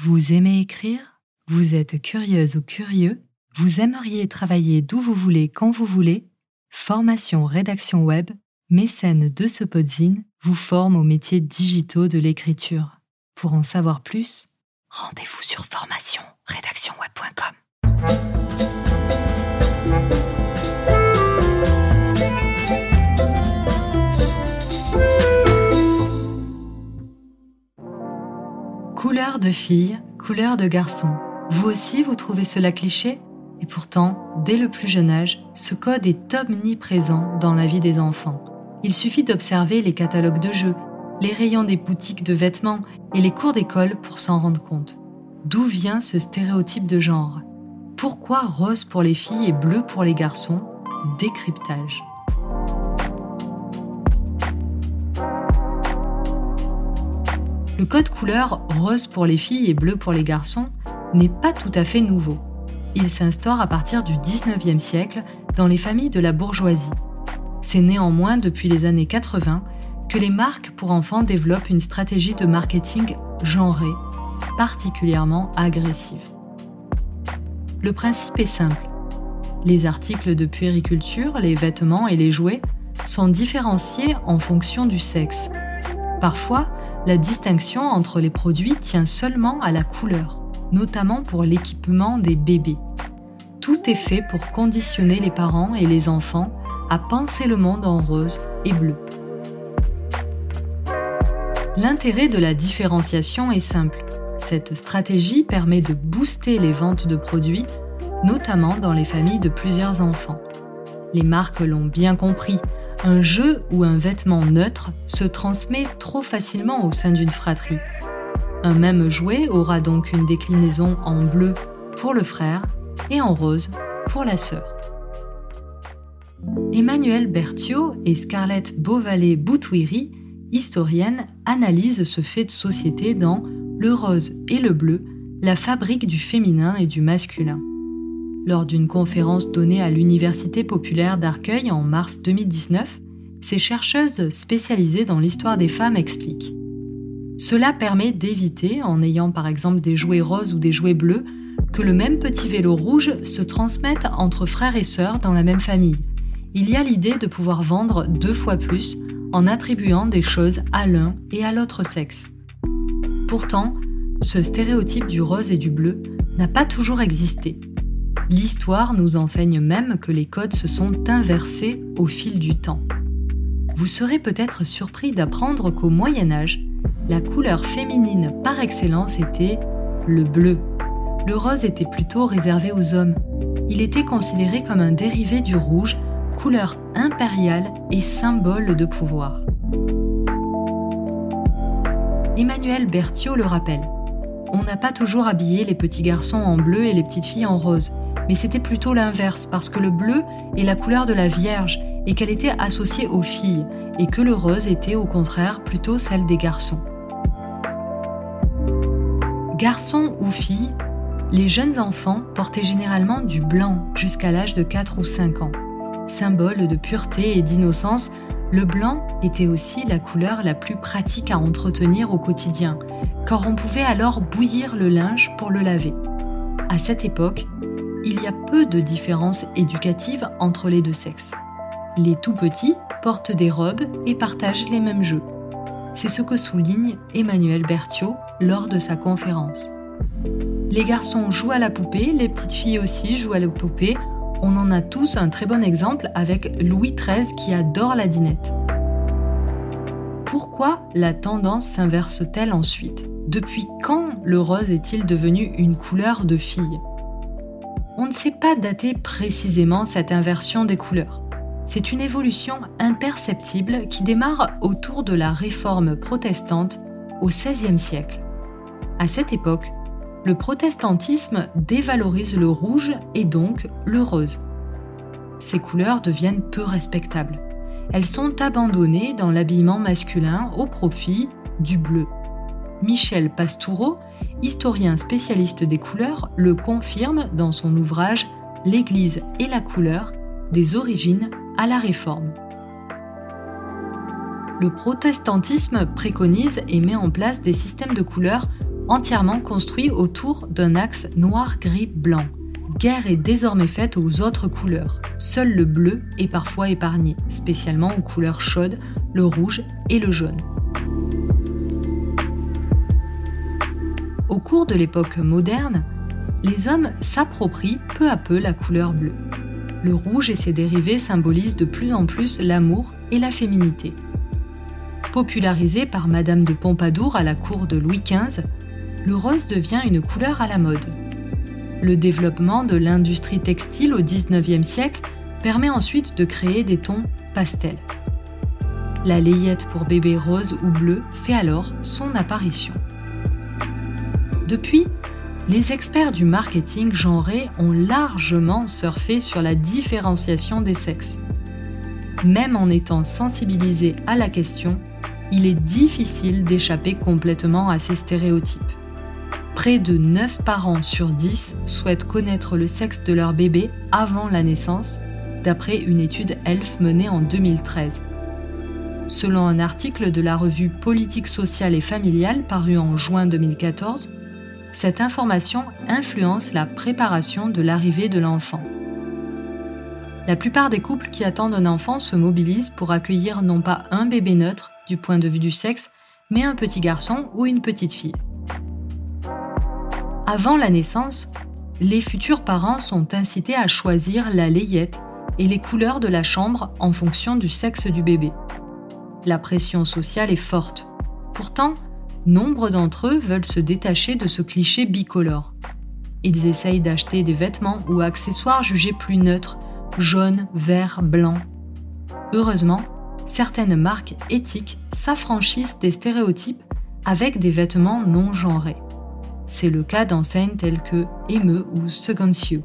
Vous aimez écrire? Vous êtes curieuse ou curieux? Vous aimeriez travailler d'où vous voulez quand vous voulez? Formation rédaction web, mécène de ce podzine vous forme aux métiers digitaux de l'écriture. Pour en savoir plus, rendez-vous sur formation Couleur de fille, couleur de garçon. Vous aussi, vous trouvez cela cliché? Et pourtant, dès le plus jeune âge, ce code est omniprésent dans la vie des enfants. Il suffit d'observer les catalogues de jeux, les rayons des boutiques de vêtements et les cours d'école pour s'en rendre compte. D'où vient ce stéréotype de genre? Pourquoi rose pour les filles et bleu pour les garçons? Décryptage. Le code couleur rose pour les filles et bleu pour les garçons n'est pas tout à fait nouveau. Il s'instaure à partir du 19e siècle dans les familles de la bourgeoisie. C'est néanmoins depuis les années 80 que les marques pour enfants développent une stratégie de marketing genrée, particulièrement agressive. Le principe est simple. Les articles de puériculture, les vêtements et les jouets sont différenciés en fonction du sexe. Parfois, la distinction entre les produits tient seulement à la couleur, notamment pour l'équipement des bébés. Tout est fait pour conditionner les parents et les enfants à penser le monde en rose et bleu. L'intérêt de la différenciation est simple. Cette stratégie permet de booster les ventes de produits, notamment dans les familles de plusieurs enfants. Les marques l'ont bien compris, un jeu ou un vêtement neutre se transmet trop facilement au sein d'une fratrie. Un même jouet aura donc une déclinaison en bleu pour le frère et en rose pour la sœur. Emmanuel Berthiaud et Scarlett Beauvalet-Boutouiri, historiennes, analysent ce fait de société dans Le rose et le bleu, la fabrique du féminin et du masculin lors d'une conférence donnée à l'Université populaire d'Arcueil en mars 2019, ces chercheuses spécialisées dans l'histoire des femmes expliquent. Cela permet d'éviter, en ayant par exemple des jouets roses ou des jouets bleus, que le même petit vélo rouge se transmette entre frères et sœurs dans la même famille. Il y a l'idée de pouvoir vendre deux fois plus en attribuant des choses à l'un et à l'autre sexe. Pourtant, ce stéréotype du rose et du bleu n'a pas toujours existé. L'histoire nous enseigne même que les codes se sont inversés au fil du temps. Vous serez peut-être surpris d'apprendre qu'au Moyen Âge, la couleur féminine par excellence était le bleu. Le rose était plutôt réservé aux hommes. Il était considéré comme un dérivé du rouge, couleur impériale et symbole de pouvoir. Emmanuel Berthiaud le rappelle. On n'a pas toujours habillé les petits garçons en bleu et les petites filles en rose mais c'était plutôt l'inverse, parce que le bleu est la couleur de la Vierge et qu'elle était associée aux filles, et que le rose était au contraire plutôt celle des garçons. Garçons ou filles, les jeunes enfants portaient généralement du blanc jusqu'à l'âge de 4 ou 5 ans. Symbole de pureté et d'innocence, le blanc était aussi la couleur la plus pratique à entretenir au quotidien, car on pouvait alors bouillir le linge pour le laver. À cette époque, il y a peu de différences éducatives entre les deux sexes. Les tout petits portent des robes et partagent les mêmes jeux. C'est ce que souligne Emmanuel Berthiaud lors de sa conférence. Les garçons jouent à la poupée, les petites filles aussi jouent à la poupée. On en a tous un très bon exemple avec Louis XIII qui adore la dinette. Pourquoi la tendance s'inverse-t-elle ensuite? Depuis quand le rose est-il devenu une couleur de fille? On ne sait pas dater précisément cette inversion des couleurs. C'est une évolution imperceptible qui démarre autour de la réforme protestante au XVIe siècle. À cette époque, le protestantisme dévalorise le rouge et donc le rose. Ces couleurs deviennent peu respectables. Elles sont abandonnées dans l'habillement masculin au profit du bleu. Michel Pastoureau, historien spécialiste des couleurs, le confirme dans son ouvrage L'Église et la couleur, des origines à la Réforme. Le protestantisme préconise et met en place des systèmes de couleurs entièrement construit autour d'un axe noir-gris-blanc. Guerre est désormais faite aux autres couleurs. Seul le bleu est parfois épargné, spécialement aux couleurs chaudes, le rouge et le jaune. Au cours de l'époque moderne, les hommes s'approprient peu à peu la couleur bleue. Le rouge et ses dérivés symbolisent de plus en plus l'amour et la féminité. Popularisé par Madame de Pompadour à la cour de Louis XV, le rose devient une couleur à la mode. Le développement de l'industrie textile au XIXe siècle permet ensuite de créer des tons pastels. La layette pour bébé rose ou bleu fait alors son apparition. Depuis, les experts du marketing genré ont largement surfé sur la différenciation des sexes. Même en étant sensibilisés à la question, il est difficile d'échapper complètement à ces stéréotypes. Près de 9 parents sur 10 souhaitent connaître le sexe de leur bébé avant la naissance, d'après une étude ELF menée en 2013. Selon un article de la revue Politique sociale et familiale paru en juin 2014, cette information influence la préparation de l'arrivée de l'enfant. La plupart des couples qui attendent un enfant se mobilisent pour accueillir non pas un bébé neutre du point de vue du sexe, mais un petit garçon ou une petite fille. Avant la naissance, les futurs parents sont incités à choisir la layette et les couleurs de la chambre en fonction du sexe du bébé. La pression sociale est forte. Pourtant, nombre d'entre eux veulent se détacher de ce cliché bicolore. Ils essayent d'acheter des vêtements ou accessoires jugés plus neutres, jaune, vert, blanc. Heureusement, certaines marques éthiques s'affranchissent des stéréotypes avec des vêtements non genrés. C'est le cas d'enseignes telles que Eme ou Segonsiu.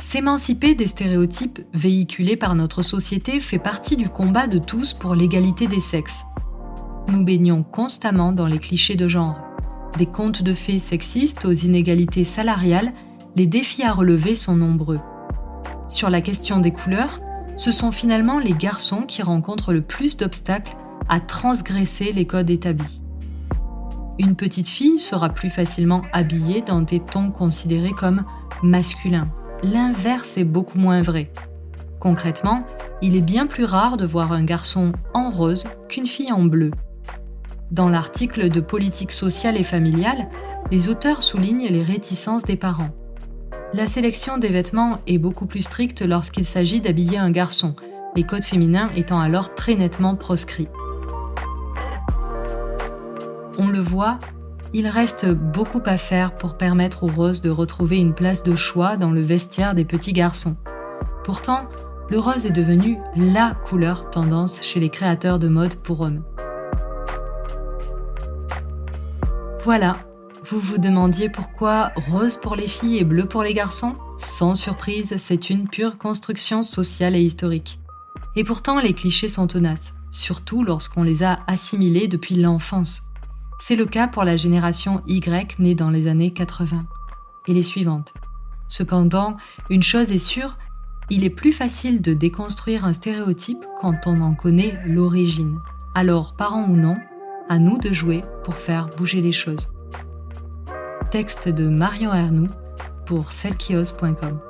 S'émanciper des stéréotypes véhiculés par notre société fait partie du combat de tous pour l'égalité des sexes. Nous baignons constamment dans les clichés de genre. Des contes de fées sexistes aux inégalités salariales, les défis à relever sont nombreux. Sur la question des couleurs, ce sont finalement les garçons qui rencontrent le plus d'obstacles à transgresser les codes établis. Une petite fille sera plus facilement habillée dans des tons considérés comme masculins. L'inverse est beaucoup moins vrai. Concrètement, il est bien plus rare de voir un garçon en rose qu'une fille en bleu. Dans l'article de Politique sociale et familiale, les auteurs soulignent les réticences des parents. La sélection des vêtements est beaucoup plus stricte lorsqu'il s'agit d'habiller un garçon, les codes féminins étant alors très nettement proscrits. On le voit, il reste beaucoup à faire pour permettre aux roses de retrouver une place de choix dans le vestiaire des petits garçons. Pourtant, le rose est devenu LA couleur tendance chez les créateurs de mode pour hommes. Voilà, vous vous demandiez pourquoi rose pour les filles et bleu pour les garçons? Sans surprise, c'est une pure construction sociale et historique. Et pourtant, les clichés sont tenaces, surtout lorsqu'on les a assimilés depuis l'enfance. C'est le cas pour la génération Y née dans les années 80 et les suivantes. Cependant, une chose est sûre, il est plus facile de déconstruire un stéréotype quand on en connaît l'origine. Alors, parents ou non, à nous de jouer pour faire bouger les choses texte de Marion Ernoux pour selkios.com.